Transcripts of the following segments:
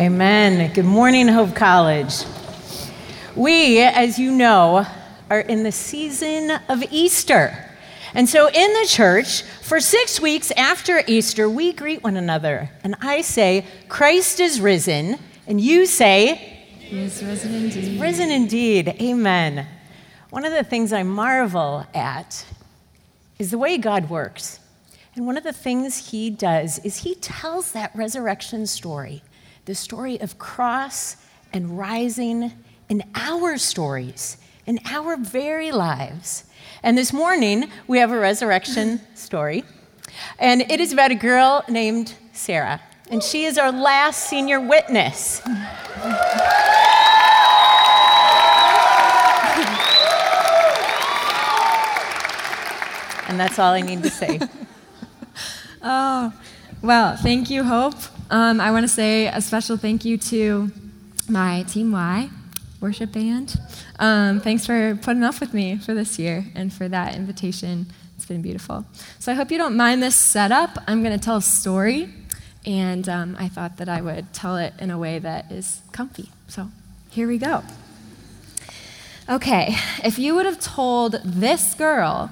Amen. Good morning, Hope College. We, as you know, are in the season of Easter. And so in the church, for six weeks after Easter, we greet one another. And I say, Christ is risen. And you say, He is risen indeed. Risen indeed. Amen. One of the things I marvel at is the way God works. And one of the things he does is he tells that resurrection story, the story of cross and rising in our stories, in our very lives. And this morning, we have a resurrection story. And it is about a girl named Sarah. And she is our last senior witness. And that's all I need to say. Oh, well, thank you, Hope. Um, I want to say a special thank you to my Team Y worship band. Um, thanks for putting up with me for this year and for that invitation. It's been beautiful. So I hope you don't mind this setup. I'm going to tell a story, and um, I thought that I would tell it in a way that is comfy. So here we go. Okay, if you would have told this girl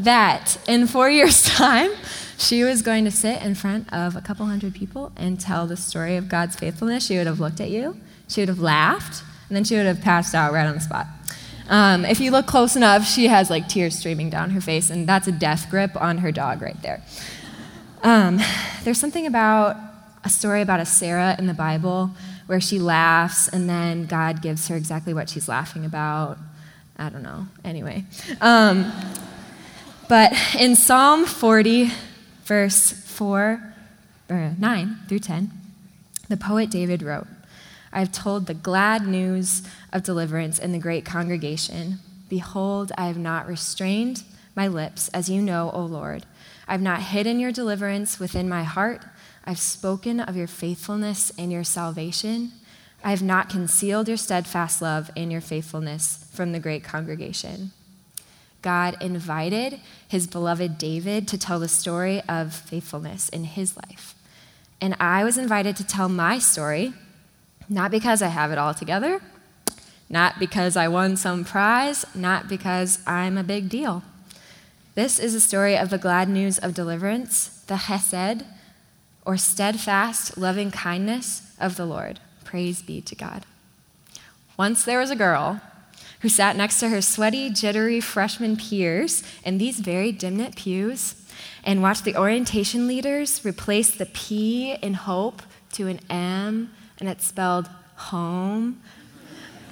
that in four years' time, she was going to sit in front of a couple hundred people and tell the story of God's faithfulness, she would have looked at you, she would have laughed, and then she would have passed out right on the spot. Um, if you look close enough, she has like tears streaming down her face, and that's a death grip on her dog right there. Um, there's something about a story about a Sarah in the Bible where she laughs, and then God gives her exactly what she's laughing about. I don't know. Anyway. Um, but in Psalm 40, verse 4, or 9 through 10, the poet David wrote, I have told the glad news of deliverance in the great congregation. Behold, I have not restrained my lips, as you know, O Lord. I have not hidden your deliverance within my heart. I've spoken of your faithfulness and your salvation. I have not concealed your steadfast love and your faithfulness from the great congregation. God invited his beloved David to tell the story of faithfulness in his life. And I was invited to tell my story, not because I have it all together, not because I won some prize, not because I'm a big deal. This is a story of the glad news of deliverance, the Hesed, or steadfast loving kindness of the Lord. Praise be to God. Once there was a girl who sat next to her sweaty, jittery freshman peers in these very Dimnent pews and watched the orientation leaders replace the P in hope to an M, and it spelled home.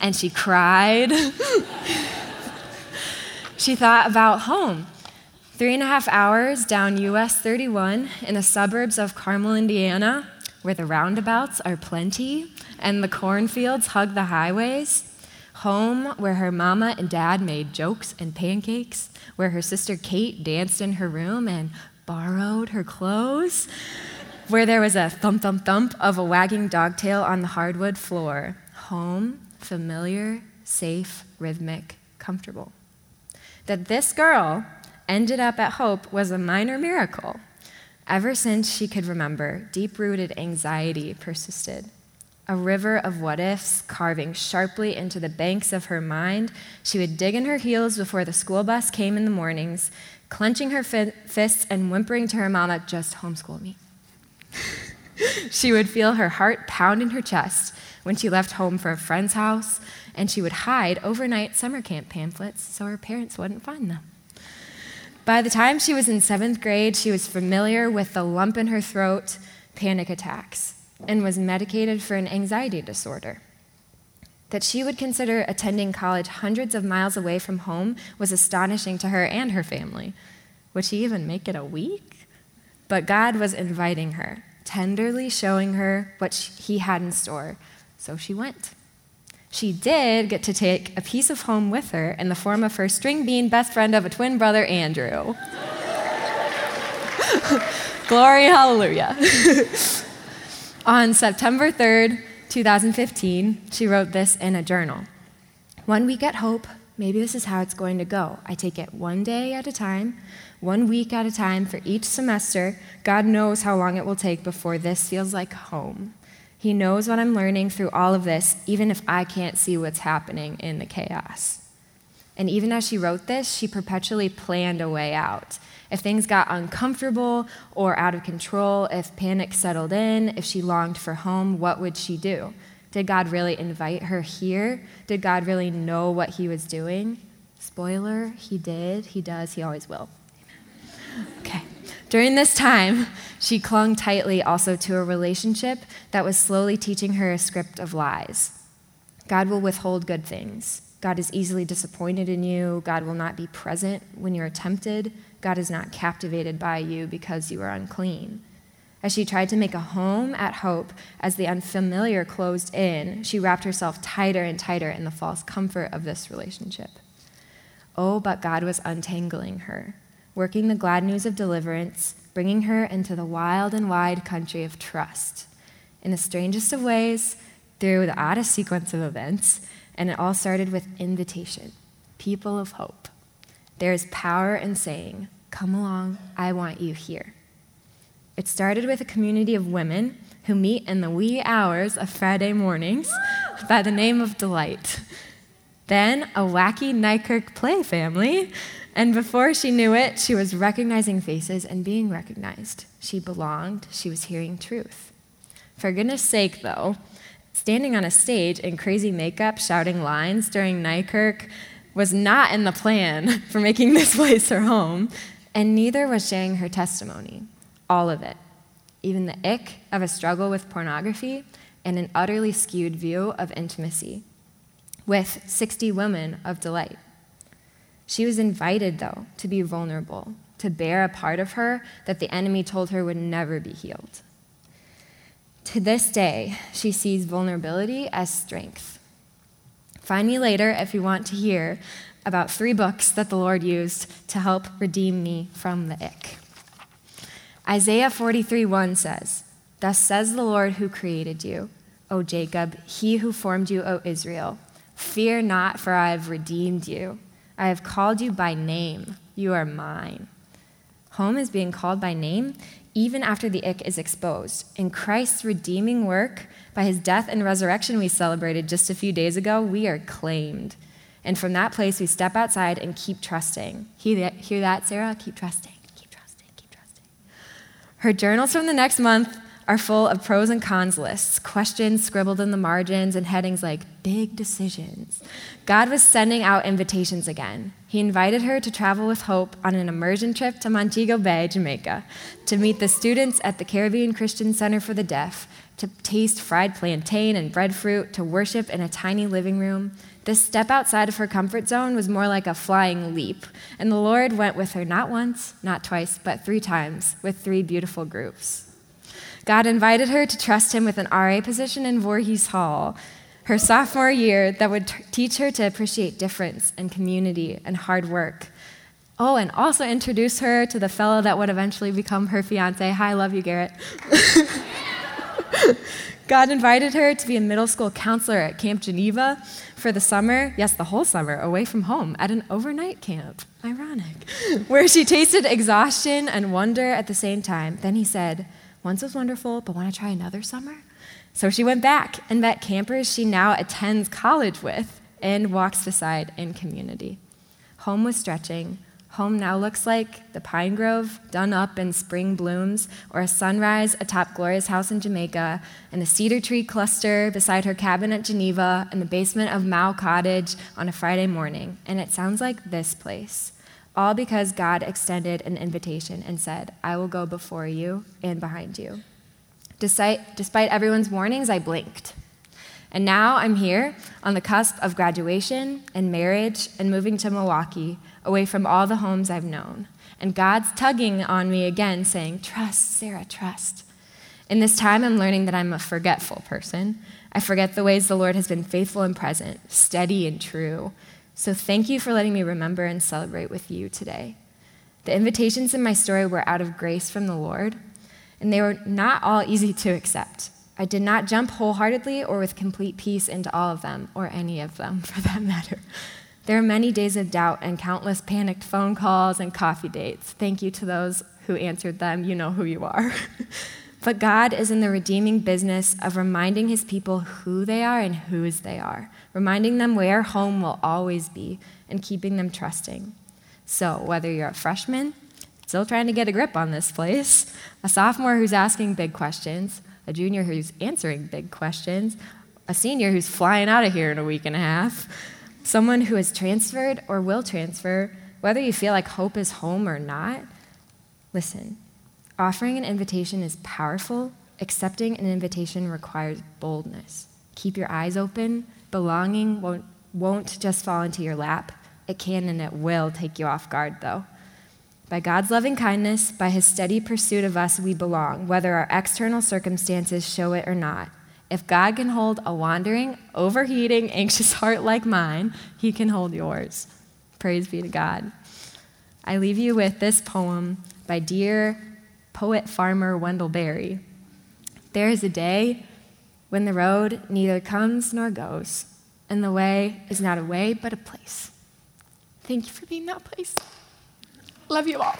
And she cried. she thought about home. Three and a half hours down US 31 in the suburbs of Carmel, Indiana, where the roundabouts are plenty and the cornfields hug the highways home where her mama and dad made jokes and pancakes, where her sister Kate danced in her room and borrowed her clothes, where there was a thump thump thump of a wagging dog tail on the hardwood floor. Home, familiar, safe, rhythmic, comfortable. That this girl ended up at Hope was a minor miracle. Ever since she could remember, deep rooted anxiety persisted a river of what ifs carving sharply into the banks of her mind. She would dig in her heels before the school bus came in the mornings, clenching her fi- fists and whimpering to her mama, just homeschool me. she would feel her heart pound in her chest when she left home for a friend's house, and she would hide overnight summer camp pamphlets so her parents wouldn't find them. By the time she was in seventh grade, she was familiar with the lump in her throat, panic attacks and was medicated for an anxiety disorder. That she would consider attending college hundreds of miles away from home was astonishing to her and her family. Would she even make it a week? But God was inviting her, tenderly showing her what He had in store. So she went. She did get to take a piece of home with her in the form of her string bean best friend of a twin brother, Andrew. Glory, hallelujah. On September 3rd, 2015, she wrote this in a journal. One week at Hope, maybe this is how it's going to go. I take it one day at a time, one week at a time for each semester. God knows how long it will take before this feels like home. He knows what I'm learning through all of this, even if I can't see what's happening in the chaos. And even as she wrote this, she perpetually planned a way out. If things got uncomfortable or out of control, if panic settled in, if she longed for home, what would she do? Did God really invite her here? Did God really know what he was doing? Spoiler, he did, he does, he always will. Okay. During this time, she clung tightly also to a relationship that was slowly teaching her a script of lies. God will withhold good things. God is easily disappointed in you. God will not be present when you're tempted. God is not captivated by you because you are unclean. As she tried to make a home at hope, as the unfamiliar closed in, she wrapped herself tighter and tighter in the false comfort of this relationship. Oh, but God was untangling her, working the glad news of deliverance, bringing her into the wild and wide country of trust. In the strangest of ways, through the oddest sequence of events, and it all started with invitation people of hope. There is power in saying, Come along, I want you here. It started with a community of women who meet in the wee hours of Friday mornings by the name of Delight. Then a wacky Nykerk play family, and before she knew it, she was recognizing faces and being recognized. She belonged, she was hearing truth. For goodness sake, though, standing on a stage in crazy makeup shouting lines during Nykerk was not in the plan for making this place her home, and neither was sharing her testimony all of it, even the ick of a struggle with pornography and an utterly skewed view of intimacy, with 60 women of delight. She was invited, though, to be vulnerable, to bear a part of her that the enemy told her would never be healed. To this day, she sees vulnerability as strength. Find me later if you want to hear about three books that the Lord used to help redeem me from the ick. Isaiah 43 1 says, Thus says the Lord who created you, O Jacob, he who formed you, O Israel. Fear not, for I have redeemed you. I have called you by name. You are mine. Home is being called by name even after the ick is exposed. In Christ's redeeming work, by his death and resurrection we celebrated just a few days ago, we are claimed. And from that place, we step outside and keep trusting. Hear that, Sarah? Keep trusting, keep trusting, keep trusting. Her journals from the next month are full of pros and cons lists, questions scribbled in the margins, and headings like big decisions. God was sending out invitations again. He invited her to travel with Hope on an immersion trip to Montego Bay, Jamaica, to meet the students at the Caribbean Christian Center for the Deaf, to taste fried plantain and breadfruit, to worship in a tiny living room, this step outside of her comfort zone was more like a flying leap. And the Lord went with her not once, not twice, but three times with three beautiful groups. God invited her to trust him with an RA position in Voorhees Hall, her sophomore year, that would t- teach her to appreciate difference and community and hard work. Oh, and also introduce her to the fellow that would eventually become her fiance. Hi, love you, Garrett. God invited her to be a middle school counselor at Camp Geneva for the summer, yes, the whole summer, away from home at an overnight camp. Ironic. Where she tasted exhaustion and wonder at the same time. Then he said, Once was wonderful, but want to try another summer? So she went back and met campers she now attends college with and walks beside in community. Home was stretching, Home now looks like the pine grove done up in spring blooms, or a sunrise atop Gloria's house in Jamaica, and the cedar tree cluster beside her cabin at Geneva, and the basement of Mao Cottage on a Friday morning. And it sounds like this place. All because God extended an invitation and said, I will go before you and behind you. Despite, despite everyone's warnings, I blinked. And now I'm here on the cusp of graduation and marriage and moving to Milwaukee away from all the homes I've known. And God's tugging on me again, saying, Trust, Sarah, trust. In this time, I'm learning that I'm a forgetful person. I forget the ways the Lord has been faithful and present, steady and true. So thank you for letting me remember and celebrate with you today. The invitations in my story were out of grace from the Lord, and they were not all easy to accept. I did not jump wholeheartedly or with complete peace into all of them, or any of them for that matter. There are many days of doubt and countless panicked phone calls and coffee dates. Thank you to those who answered them. You know who you are. but God is in the redeeming business of reminding his people who they are and whose they are, reminding them where home will always be, and keeping them trusting. So, whether you're a freshman, still trying to get a grip on this place, a sophomore who's asking big questions, a junior who's answering big questions, a senior who's flying out of here in a week and a half, someone who has transferred or will transfer, whether you feel like hope is home or not, listen. Offering an invitation is powerful. Accepting an invitation requires boldness. Keep your eyes open. Belonging won't, won't just fall into your lap. It can and it will take you off guard, though. By God's loving kindness, by his steady pursuit of us, we belong, whether our external circumstances show it or not. If God can hold a wandering, overheating, anxious heart like mine, he can hold yours. Praise be to God. I leave you with this poem by dear poet farmer Wendell Berry. There is a day when the road neither comes nor goes, and the way is not a way but a place. Thank you for being that place. Love you all.